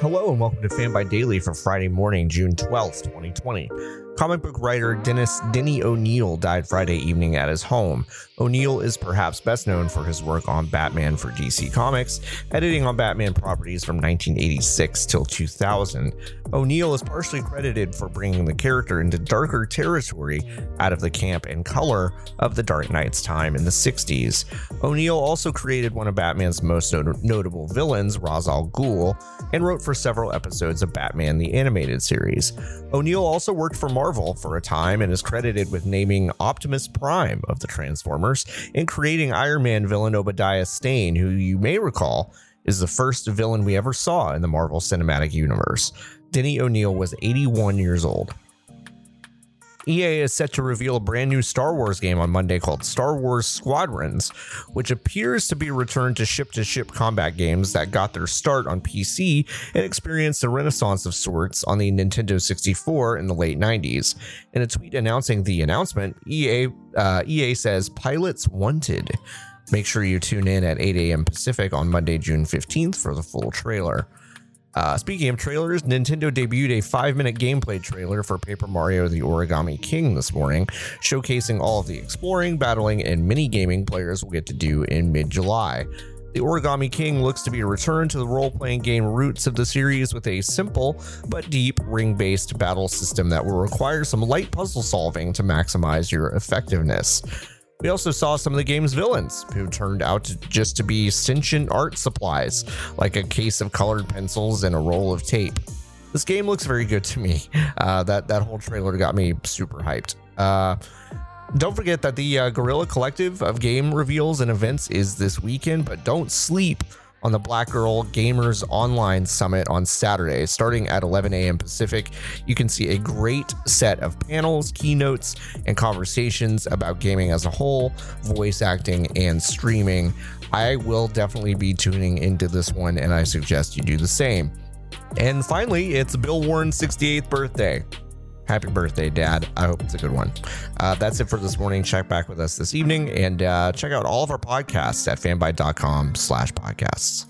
Hello and welcome to Fanbyte Daily for Friday morning, June 12th, 2020. Comic book writer Dennis Denny O'Neill died Friday evening at his home. O'Neill is perhaps best known for his work on Batman for DC Comics, editing on Batman properties from 1986 till 2000. O'Neill is partially credited for bringing the character into darker territory out of the camp and color of the Dark Knight's time in the 60s. O'Neill also created one of Batman's most not- notable villains, Ra's al Ghul, and wrote for several episodes of Batman the Animated Series. O'Neill also worked for Marvel for a time and is credited with naming Optimus Prime of the Transformers and creating Iron Man villain Obadiah Stane, who you may recall is the first villain we ever saw in the Marvel Cinematic Universe. Denny O'Neill was 81 years old. EA is set to reveal a brand new Star Wars game on Monday called Star Wars Squadrons, which appears to be a return to ship to ship combat games that got their start on PC and experienced a renaissance of sorts on the Nintendo 64 in the late 90s. In a tweet announcing the announcement, EA, uh, EA says pilots wanted. Make sure you tune in at 8 a.m. Pacific on Monday, June 15th for the full trailer. Uh, speaking of trailers, Nintendo debuted a five minute gameplay trailer for Paper Mario The Origami King this morning, showcasing all of the exploring, battling, and mini gaming players will get to do in mid July. The Origami King looks to be a return to the role playing game roots of the series with a simple but deep ring based battle system that will require some light puzzle solving to maximize your effectiveness. We also saw some of the game's villains, who turned out just to be sentient art supplies, like a case of colored pencils and a roll of tape. This game looks very good to me. Uh, that that whole trailer got me super hyped. Uh, don't forget that the uh, Guerrilla Collective of game reveals and events is this weekend, but don't sleep on the Black Girl Gamers Online Summit on Saturday, starting at 11 a.m. Pacific. You can see a great set of panels, keynotes, and conversations about gaming as a whole, voice acting, and streaming. I will definitely be tuning into this one, and I suggest you do the same. And finally, it's Bill Warren's 68th birthday. Happy birthday, Dad. I hope it's a good one. Uh, that's it for this morning. Check back with us this evening and uh, check out all of our podcasts at fanbyte.com slash podcasts.